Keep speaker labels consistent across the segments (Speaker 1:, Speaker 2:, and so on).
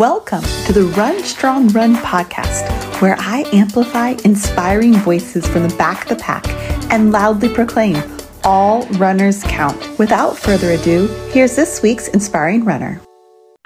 Speaker 1: Welcome to the Run Strong Run podcast, where I amplify inspiring voices from the back of the pack and loudly proclaim all runners count. Without further ado, here's this week's inspiring runner.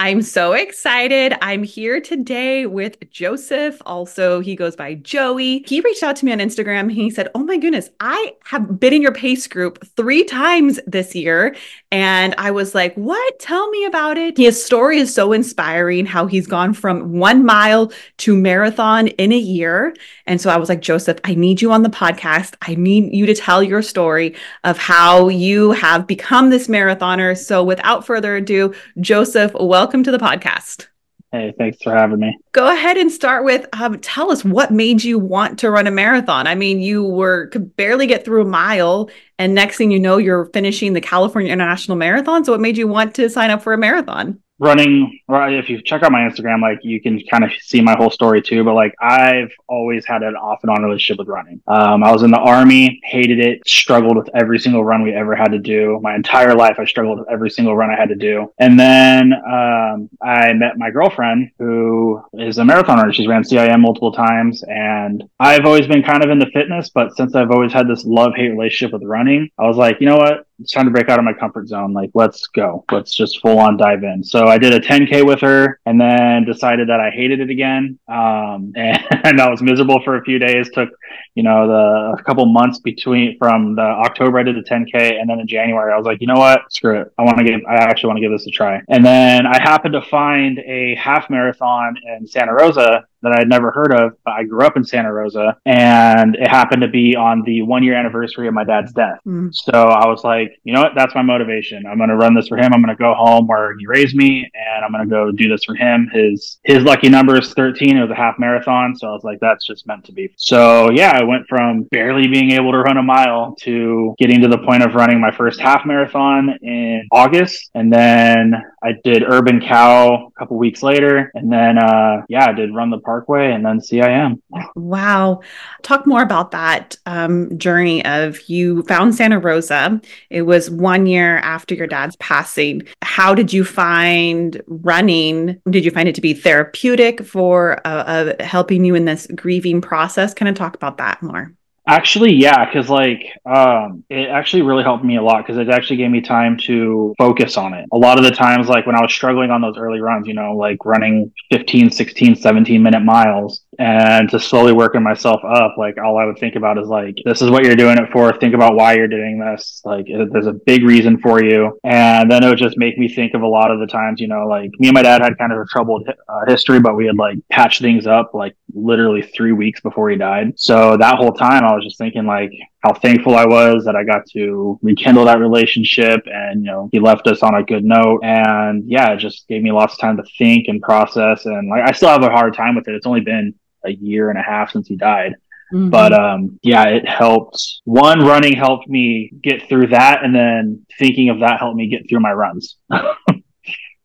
Speaker 2: I'm so excited. I'm here today with Joseph. Also, he goes by Joey. He reached out to me on Instagram. He said, Oh my goodness, I have been in your pace group three times this year. And I was like, What? Tell me about it. His story is so inspiring how he's gone from one mile to marathon in a year. And so I was like, Joseph, I need you on the podcast. I need you to tell your story of how you have become this marathoner. So without further ado, Joseph, welcome welcome to the podcast.
Speaker 3: Hey, thanks for having me.
Speaker 2: Go ahead and start with um, tell us what made you want to run a marathon. I mean, you were could barely get through a mile, and next thing you know, you're finishing the California International Marathon. So, what made you want to sign up for a marathon?
Speaker 3: Running if you check out my instagram like you can kind of see my whole story too but like i've always had an off and on relationship with running. Um, i was in the army hated it struggled with every single run we ever had to do. My entire life i struggled with every single run i had to do. And then um, i met my girlfriend who is a marathon runner. She's ran cim multiple times and i've always been kind of into fitness but since i've always had this love hate relationship with running i was like you know what it's time to break out of my comfort zone. Like, let's go. Let's just full on dive in. So I did a 10K with her and then decided that I hated it again. Um, and, I was miserable for a few days. Took, you know, the a couple months between from the October I did the 10K and then in January I was like, you know what? Screw it. I want to give, I actually want to give this a try. And then I happened to find a half marathon in Santa Rosa that I had never heard of, but I grew up in Santa Rosa and it happened to be on the one year anniversary of my dad's death. Mm. So I was like, you know what? That's my motivation. I'm going to run this for him. I'm going to go home where he raised me and I'm going to go do this for him. His, his lucky number is 13. It was a half marathon. So I was like, that's just meant to be. So yeah, I went from barely being able to run a mile to getting to the point of running my first half marathon in August. And then I did Urban Cow a couple weeks later. And then, uh, yeah, I did run the Parkway and then CIM.
Speaker 2: Wow. Talk more about that um, journey of you found Santa Rosa. It was one year after your dad's passing. How did you find running? Did you find it to be therapeutic for uh, uh, helping you in this grieving process? Kind of talk about that more.
Speaker 3: Actually, yeah, because like um, it actually really helped me a lot because it actually gave me time to focus on it. A lot of the times, like when I was struggling on those early runs, you know, like running 15, 16, 17 minute miles, and to slowly working myself up like all i would think about is like this is what you're doing it for think about why you're doing this like there's a big reason for you and then it would just make me think of a lot of the times you know like me and my dad had kind of a troubled uh, history but we had like patched things up like literally three weeks before he died so that whole time i was just thinking like how thankful I was that I got to rekindle that relationship and, you know, he left us on a good note. And yeah, it just gave me lots of time to think and process. And like, I still have a hard time with it. It's only been a year and a half since he died. Mm-hmm. But um, yeah, it helped. One, running helped me get through that, and then thinking of that helped me get through my runs.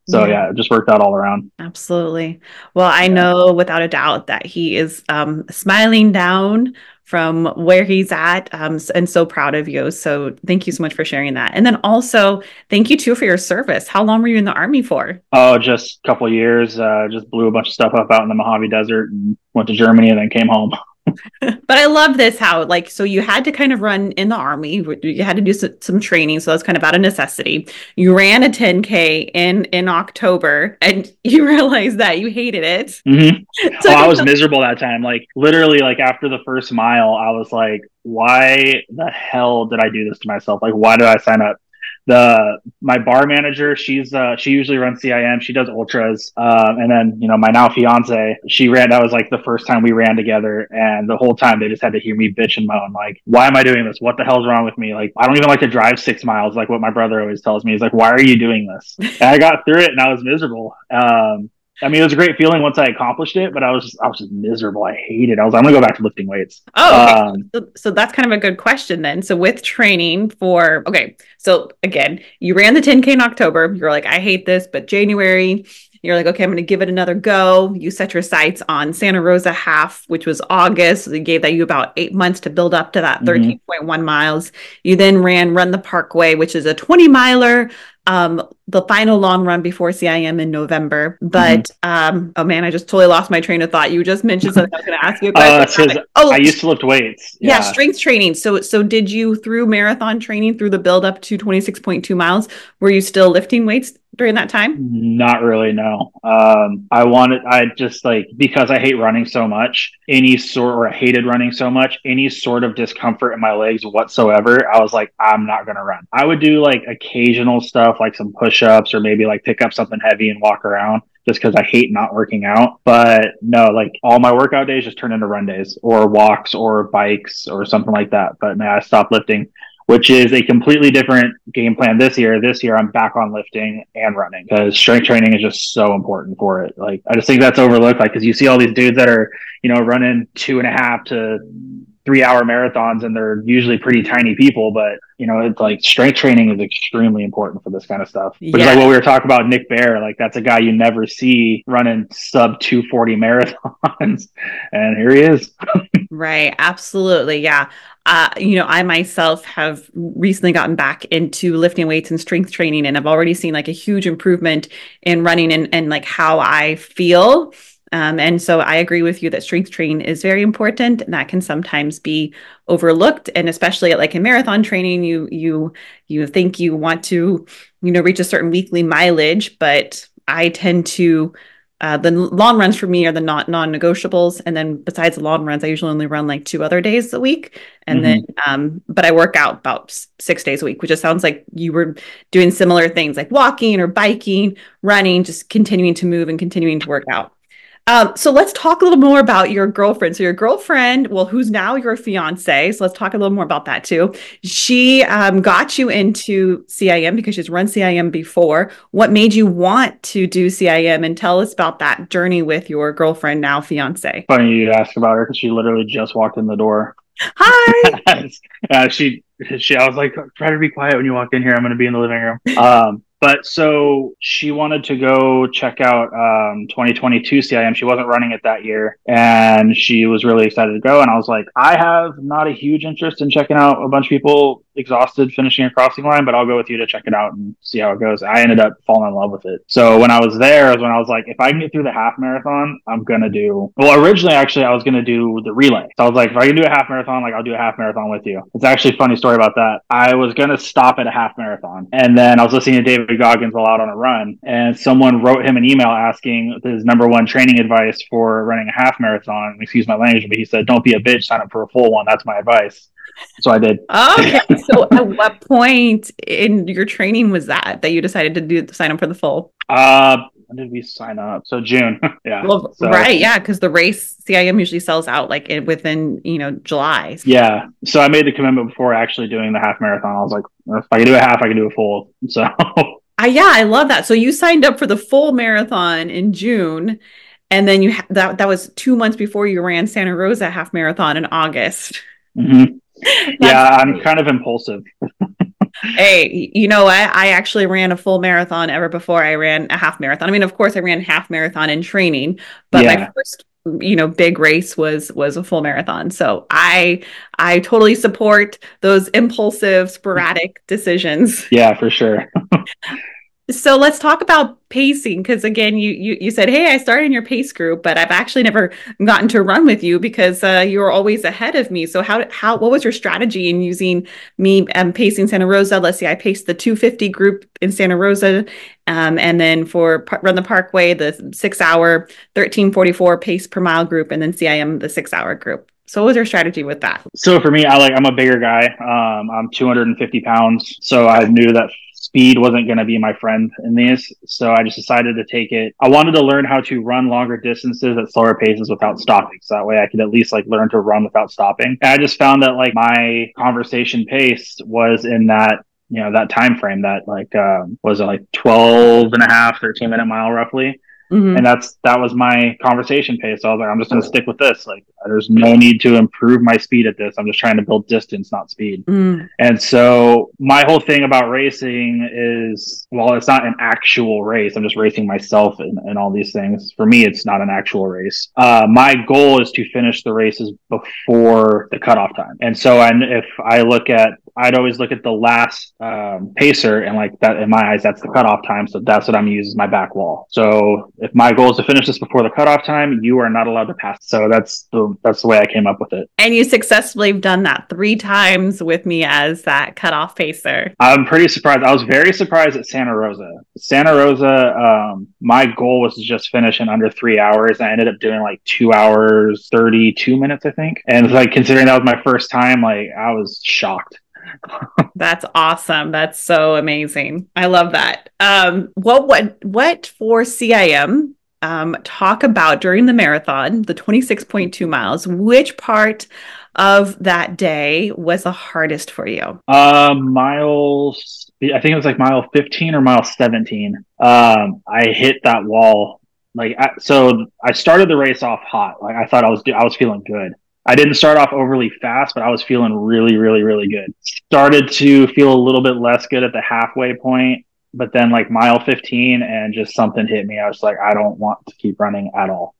Speaker 3: so yeah. yeah. it just worked out all around
Speaker 2: absolutely well i know without a doubt that he is um, smiling down from where he's at. Um, and so proud of you. So thank you so much for sharing that. And then also thank you too for your service. How long were you in the army for?
Speaker 3: Oh just a couple years. Uh, just blew a bunch of stuff up out in the mojave desert and went to germany and then came home
Speaker 2: but I love this how like so you had to kind of run in the army you had to do some, some, training so that's kind of out of necessity. You ran a 10k in in October and you realized that you hated it.
Speaker 3: Mm-hmm. so oh, I was miserable that time. Like literally like after the first mile I was like why the hell did I do this to myself? Like why did I sign up the my bar manager she's uh she usually runs cim she does ultras um and then you know my now fiance she ran that was like the first time we ran together and the whole time they just had to hear me bitch and moan like why am i doing this? What the hell's wrong with me? Like i don't even like to drive six miles like what my brother always tells me. He's like why are you doing this? And i got through it and i was miserable um I mean, it was a great feeling once I accomplished it, but I was just, I was just miserable. I hated it. I was, I'm gonna go back to lifting weights.
Speaker 2: Oh, okay. um, so, so, that's kind of a good question then. So with training for, okay, so again, you ran the 10K in October. You're like, I hate this, but January, You're like, okay, I'm going to give it another go. You set your sights on Santa Rosa half, which was August. So they gave that you about eight months to build up to that
Speaker 3: Mhm.
Speaker 2: 13.1 miles. You then ran Run the Parkway, which is a 20 miler um the final long run before CIM in November. But um oh man, I just totally lost my train of thought. You just mentioned something I was going to ask you a
Speaker 3: Uh,
Speaker 2: question.
Speaker 3: says
Speaker 2: oh,
Speaker 3: I used to lift weights.
Speaker 2: yeah. strength training. So so did you through marathon training through the build up to 26.2 miles, were you still lifting weights during that time?
Speaker 3: Not really, no. Um, I wanted, I just like, because I hate running so much, any sort, or I hated running so much, any sort of discomfort in my legs whatsoever, I was like, I'm not going to run. I would do like occasional stuff, like some push ups or maybe like pick up something heavy and walk around just because I hate not working out. But no, like all my workout days just turn into run days or walks or bikes or something like that. But man, I stopped lifting which is a completely different game plan this year. This year, I'm back on lifting and running because strength training is just so important for it. Like, I just think that's overlooked. Like, because you see all these dudes that are, you know, running two and a half to three hour marathons and they're usually pretty tiny people, but you know, it's like strength training is extremely important for this kind of stuff. Which is like what we were talking about, Nick Bare. Like, that's a guy you never see running sub 240 marathons. and here he is.
Speaker 2: Right, absolutely. Yeah. Uh, you know, I myself have recently gotten back into lifting weights and strength training, and I've already seen like a huge improvement in running and, and like how I feel. Um, and so I agree with you that strength training is very important, and that can sometimes be overlooked. And especially like in marathon training, you you you think you want to, you know, reach a certain weekly mileage, but I tend to uh, the long runs for me are the not non-negotiables and then besides the long runs i usually only run like two other days a week and then um but i work out about six days a week which just sounds like you were doing similar things like walking or biking running just continuing to move and continuing to work out um, so let's talk a little more about your girlfriend. So your girlfriend, well, who's now your fiance. So let's talk a little more about that too. She um, got you into CIM because she's run CIM before. What made you want to do CIM? And tell us about that journey with your girlfriend, now fiance.
Speaker 3: Funny you ask about her because she literally just walked in the door.
Speaker 2: Hi.
Speaker 3: uh, she she I was like, try to be quiet when you walk in here. I'm going to be in the living room. Um, but so she wanted to go check out um, 2022 CIM. She wasn't running it that year, and she was really excited to go. And I was like, I have not a huge interest in checking out a bunch of people exhausted finishing a crossing line, but I'll go with you to check it out and see how it goes. I ended up falling in love with it. So when I was there, is when I was like, if I can get through the half marathon, I'm gonna do. Well, originally, actually, I was gonna do the relay. So I was like, if I can do a half marathon, like I'll do a half marathon with you. It's actually a funny story about that. I was gonna stop at a half marathon, and then I was listening to David Goggins while out on a run, and someone wrote him an email asking his number one training advice for running a half marathon. Excuse my language, but he said, "Don't be a bitch. Sign up for a full one." That's my advice. So I did.
Speaker 2: Okay. so at what point in your training was that that you decided to do sign up for the full?
Speaker 3: Uh, when did we sign up? So June. yeah.
Speaker 2: Well,
Speaker 3: So-
Speaker 2: right, yeah, because the race CIM usually sells out like within you know July.
Speaker 3: Yeah. So I made the commitment before actually doing the half marathon. I was like, if I can do a half, I can do a full. So
Speaker 2: I, yeah, I love that. So you signed up for the full marathon in June, and then you ha- that that was two months before you ran Santa Rosa half marathon in August.
Speaker 3: mhm. yeah, I'm kind of impulsive.
Speaker 2: Hey, you know what? I actually ran a full marathon ever before I ran a half marathon. I mean, of course, I ran half marathon in training, but my first, you know, big race was was a full marathon. So I I totally support those impulsive, sporadic decisions.
Speaker 3: Yeah, for sure.
Speaker 2: So let's talk about pacing because again, you, you you said, "Hey, I started in your pace group, but I've actually never gotten to run with you because uh, you were always ahead of me." So how how what was your strategy in using me um, pacing Santa Rosa? Let's see, I paced the 250 group in Santa Rosa, um, and then for Run the Parkway, the six hour 1344 pace per mile group, and then CIM the six hour group. So what was your strategy with that?
Speaker 3: So for me, I like I'm a bigger guy. Um, I'm 250 pounds, so I knew that speed wasn't going to be my friend in these. So I just decided to take it. I wanted to learn how to run longer distances at slower paces without stopping, so that way I could at least like learn to run without stopping. And I just found that like my conversation pace was in that you know that time frame that like um, was it like 12 and a half 13 minute mile roughly Mm-hmm. And that's that was my conversation pace. So I was like, I'm just going to stick with this. Like, there's no need to improve my speed at this. I'm just trying to build distance, not speed. Mm. And so my whole thing about racing is, well, it's not an actual race. I'm just racing myself and, and all these things. For me, it's not an actual race. Uh, my goal is to finish the races before the cutoff time. And so, and if I look at I'd always look at the last um, pacer and like that in my eyes, that's the cutoff time. So that's what I'm using as my back wall. So if my goal is to finish this before the cutoff time, you are not allowed to pass. So that's the that's the way I came up with it.
Speaker 2: And you successfully have done that three times with me as that cutoff pacer.
Speaker 3: I'm pretty surprised. I was very surprised at Santa Rosa. Santa Rosa, um, my goal was to just finish in under three hours. I ended up doing like two hours, 32 minutes, I think. And like considering that was my first time, like I was shocked.
Speaker 2: That's awesome. That's so amazing. I love that. Um, what what what for CIM? Um, talk about during the marathon, the 26.2 miles, which part of that day was the hardest for you?
Speaker 3: Uh, miles, I think it was like mile 15 or mile 17. Um, I hit that wall. Like, I, so I started the race off hot. Like I thought I was, I was feeling good. I didn't start off overly fast, but I was feeling really, really, really good. Started to feel a little bit less good at the halfway point, but then like mile 15 and just something hit me. I was like, I don't want to keep running at all.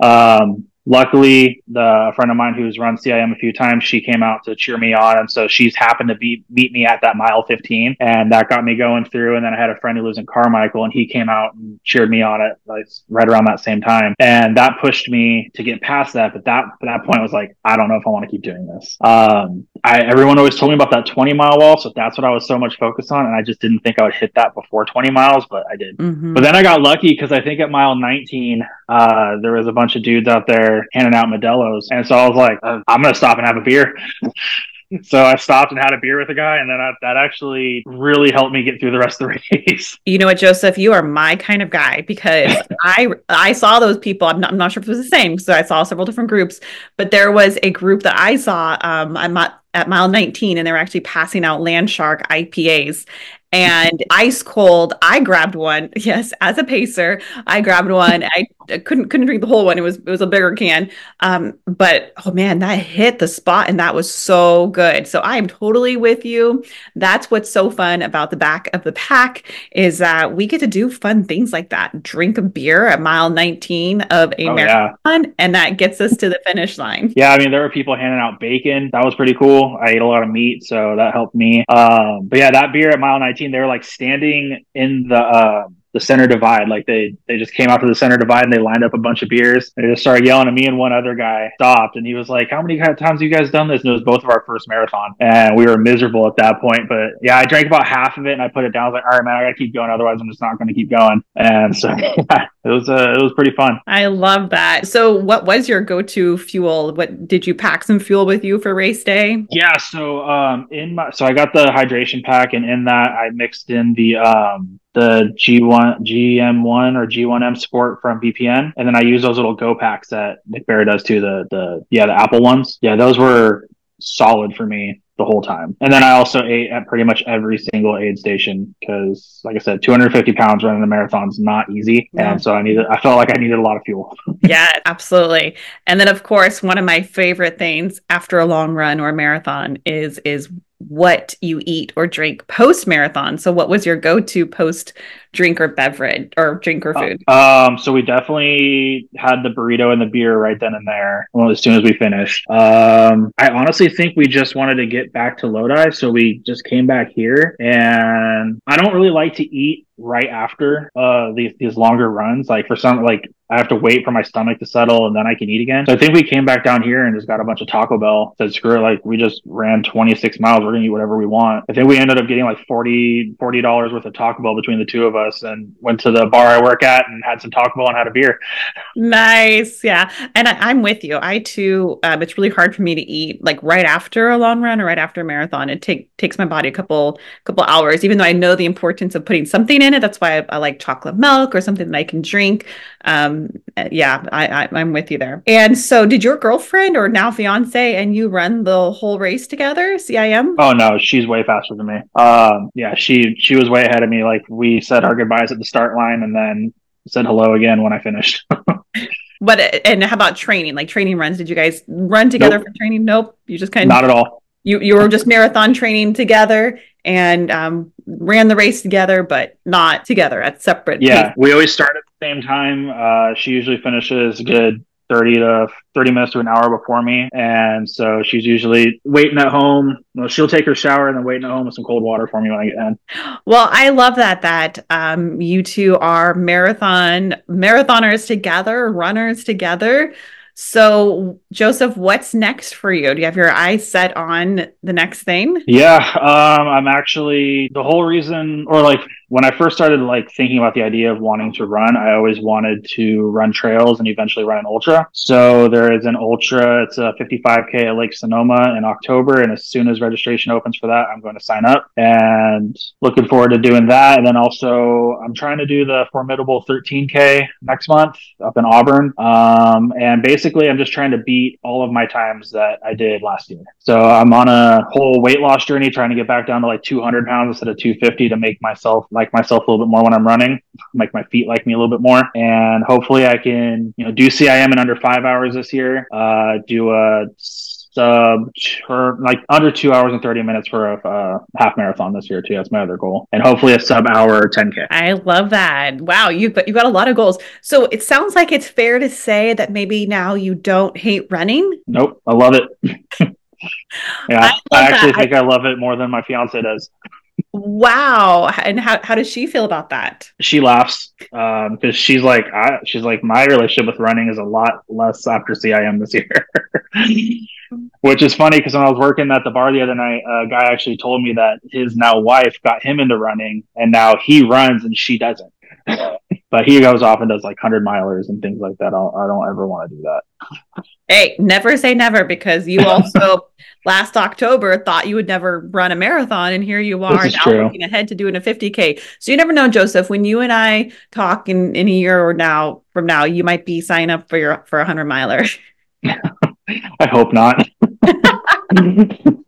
Speaker 3: Um, luckily the friend of mine who's run CIM a few times, she came out to cheer me on. And so she's happened to be meet me at that mile 15 and that got me going through. And then I had a friend who lives in Carmichael and he came out and cheered me on it like right around that same time. And that pushed me to get past that. But that, at that point I was like, I don't know if I want to keep doing this. Um, I, everyone always told me about that 20 mile wall. So that's what I was so much focused on. And I just didn't think I would hit that before 20 miles, but I did. Mm-hmm. But then I got lucky because I think at mile 19, uh, there was a bunch of dudes out there handing out Modelo's. And so I was like, uh, I'm going to stop and have a beer. so I stopped and had a beer with a guy, and then I, that actually really helped me get through the rest of the race.
Speaker 2: You know what, Joseph, you are my kind of guy because I I saw those people. I'm not, I'm not sure if it was the same, so I saw several different groups, but there was a group that I saw. Um, I'm at, at mile 19, and they were actually passing out Landshark IPAs, and ice cold i grabbed one. Yes as a pacer i grabbed one. I couldn't couldn't drink the whole one. It was it was a bigger can. Um but oh man that hit the spot and that was so good. So i am totally with you. That's what's so fun about the back of the pack is that we get to do fun things like that. Drink a beer at mile 19 of a oh, marathon yeah. and that gets us to the finish line.
Speaker 3: Yeah i mean there were people handing out bacon. That was pretty cool. I ate a lot of meat so that helped me. Um but yeah that beer at mile 19 they were like standing in the uh, the center divide. Like they they just came out to the center divide and they lined up a bunch of beers. They just started yelling at me and one other guy stopped and he was like, "How many times have you guys done this?" And it was both of our first marathon, and we were miserable at that point. But yeah, I drank about half of it and I put it down. I was like, "All right, man, I gotta keep going, otherwise I'm just not going to keep going." And so it was uh, it was pretty fun.
Speaker 2: I love that. So, what was your go to fuel? What did you pack some fuel with you for race day?
Speaker 3: Yeah, so um in my so I got the hydration pack and in that I mixed in the um the G1, GM1 or G1M Sport from BPN. And then I use those little Go packs that Nick Bare does too. The, the, yeah, the Apple ones. Yeah, those were solid for me the whole time. And then I also ate at pretty much every single aid station because, like I said, 250 pounds running a marathon is not easy. Yeah. And so I needed, I felt like I needed a lot of fuel.
Speaker 2: yeah, absolutely. And then, of course, one of my favorite things after a long run or marathon is, is what you eat or drink post marathon. So, what was your go to post drink or beverage or drink or food?
Speaker 3: Uh, um, so we definitely had the burrito and the beer right then and there. Well, as soon as we finished, um, I honestly think we just wanted to get back to Lodi, so we just came back here. And I don't really like to eat right after uh these these longer runs. Like for some, like I have to wait for my stomach to settle and then I can eat again. So I think we came back down here and just got a bunch of Taco Bell. Said screw it, like we just ran 26 miles. We're gonna eat whatever we want. I think we ended up getting like 40 dollars worth of Taco Bell between the two of us and went to the bar I work at and had some Taco Bell and had a beer.
Speaker 2: Nice, yeah. And I, am with you. I too. Um, it's really hard for me to eat like right after a long run or right after a marathon. It take takes my body a couple couple hours. Even though I know the importance of putting something in That's why I, I like chocolate milk or something that I can drink. Um, yeah, I, I am with you there. And so, did your girlfriend or now fiance and you run the whole race together? CIM?
Speaker 3: Oh no, she's way faster than me. Um, yeah, she she was way ahead of me. Like we said our goodbyes at the start line, and then said hello again when I finished.
Speaker 2: but and how about training? Like training runs? Did you guys run together
Speaker 3: Nope.
Speaker 2: for training? Nope. You just kind of
Speaker 3: Not at all.
Speaker 2: you you were just marathon training together and um, ran the race together, but not together at separate.
Speaker 3: Yeah,
Speaker 2: paces.
Speaker 3: we always start at the same time. Uh, she usually finishes good 30 to 30 minutes to an hour before me. And so she's usually waiting at home. Well, she'll take her shower and then waiting at home with some cold water for me when I get in.
Speaker 2: Well, I love that that um, you two are marathon marathoners together, runners together. So, Joseph, what's next for you? Do you have your eyes set on the next thing?
Speaker 3: Yeah, um, I'm actually the whole reason, or like when I first started like thinking about the idea of wanting to run, I always wanted to run trails and eventually run an ultra. So there is an ultra. It's a 55k at Lake Sonoma in October, and as soon as registration opens for that, I'm going to sign up and looking forward to doing that. And then also, I'm trying to do the formidable 13k next month up in Auburn. Um, and basically, I'm just trying to beat all of my times that I did last year. So I'm on a whole weight loss journey, trying to get back down to like 200 pounds instead of 250 to make myself like myself a little bit more when I'm running, make my feet like me a little bit more, and hopefully I can you know do CIM in under five hours this year. Uh, do a sub or like under two hours and 30 minutes for a uh, half marathon this year too. That's my other goal, and hopefully a sub hour 10k.
Speaker 2: I love that. Wow, you've got, you've got a lot of goals. So it sounds like it's fair to say that maybe now you don't hate running.
Speaker 3: Nope, I love it. yeah,
Speaker 2: I
Speaker 3: I, actually
Speaker 2: that.
Speaker 3: think I love it more than my fiance does.
Speaker 2: Wow. And how, how does she feel about that?
Speaker 3: She laughs um, because she's like, I, she's like, my relationship with running is a lot less after CIM this year. Which is funny because when I was working at the bar the other night, a guy actually told me that his now wife got him into running, and now he runs and she doesn't. but he goes off and does like hundred milers and things like that. I'll, I don't ever want to do that.
Speaker 2: Hey, never say never because you also last October thought you would never run a marathon, and here you are now
Speaker 3: true.
Speaker 2: looking ahead to doing a 50K. So you never know, Joseph, when you and I talk in, in a year or now from now, you might be signing up for your for a hundred miler.
Speaker 3: I hope not.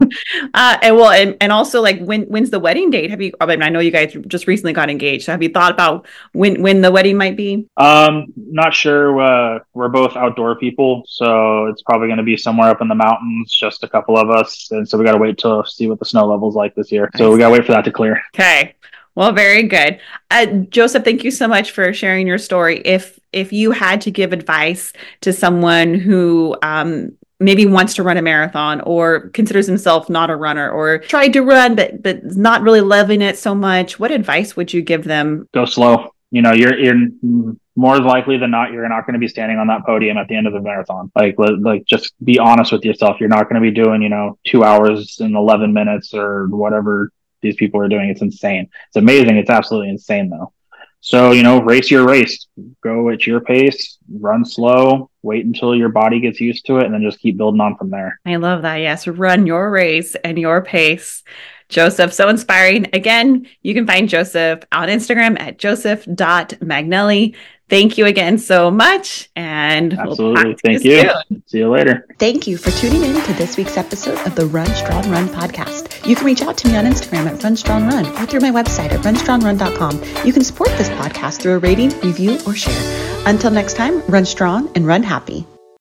Speaker 2: Uh, and well, and, and also like when when's the wedding date? Have you? I mean, I know you guys just recently got engaged. So have you thought about when when the wedding might be?
Speaker 3: Um, not sure. Uh, we're both outdoor people, so it's probably going to be somewhere up in the mountains, just a couple of us, and so we got to wait to see what the snow level's like this year. So we got to wait for that to clear.
Speaker 2: Okay. Well, very good. Uh, Joseph, thank you so much for sharing your story. If if you had to give advice to someone who um, maybe wants to run a marathon or considers himself not a runner or tried to run but but not really loving it so much, what advice would you give them?
Speaker 3: Go slow. You know, you're you're more likely than not you're not going to be standing on that podium at the end of the marathon. Like like just be honest with yourself. You're not going to be doing you know two hours and eleven minutes or whatever these people are doing. It's insane. It's amazing. It's absolutely insane though. So, you know, race your race. Go at your pace, run slow, wait until your body gets used to it, and then just keep building on from there.
Speaker 2: I love that. Yes, run your race and your pace. Joseph, so inspiring. Again, you can find Joseph on Instagram at joseph.magnelli. Thank you again so much. And we'll
Speaker 3: Absolutely. Thank you.
Speaker 2: soon.
Speaker 3: See you later.
Speaker 1: Thank you for tuning in to this week's episode of the Run Strong Run podcast. You can reach out to me on Instagram at Run Strong Run or through my website at runstrongrun.com. You can support this podcast through a rating, review, or share. Until next time, run strong and run happy.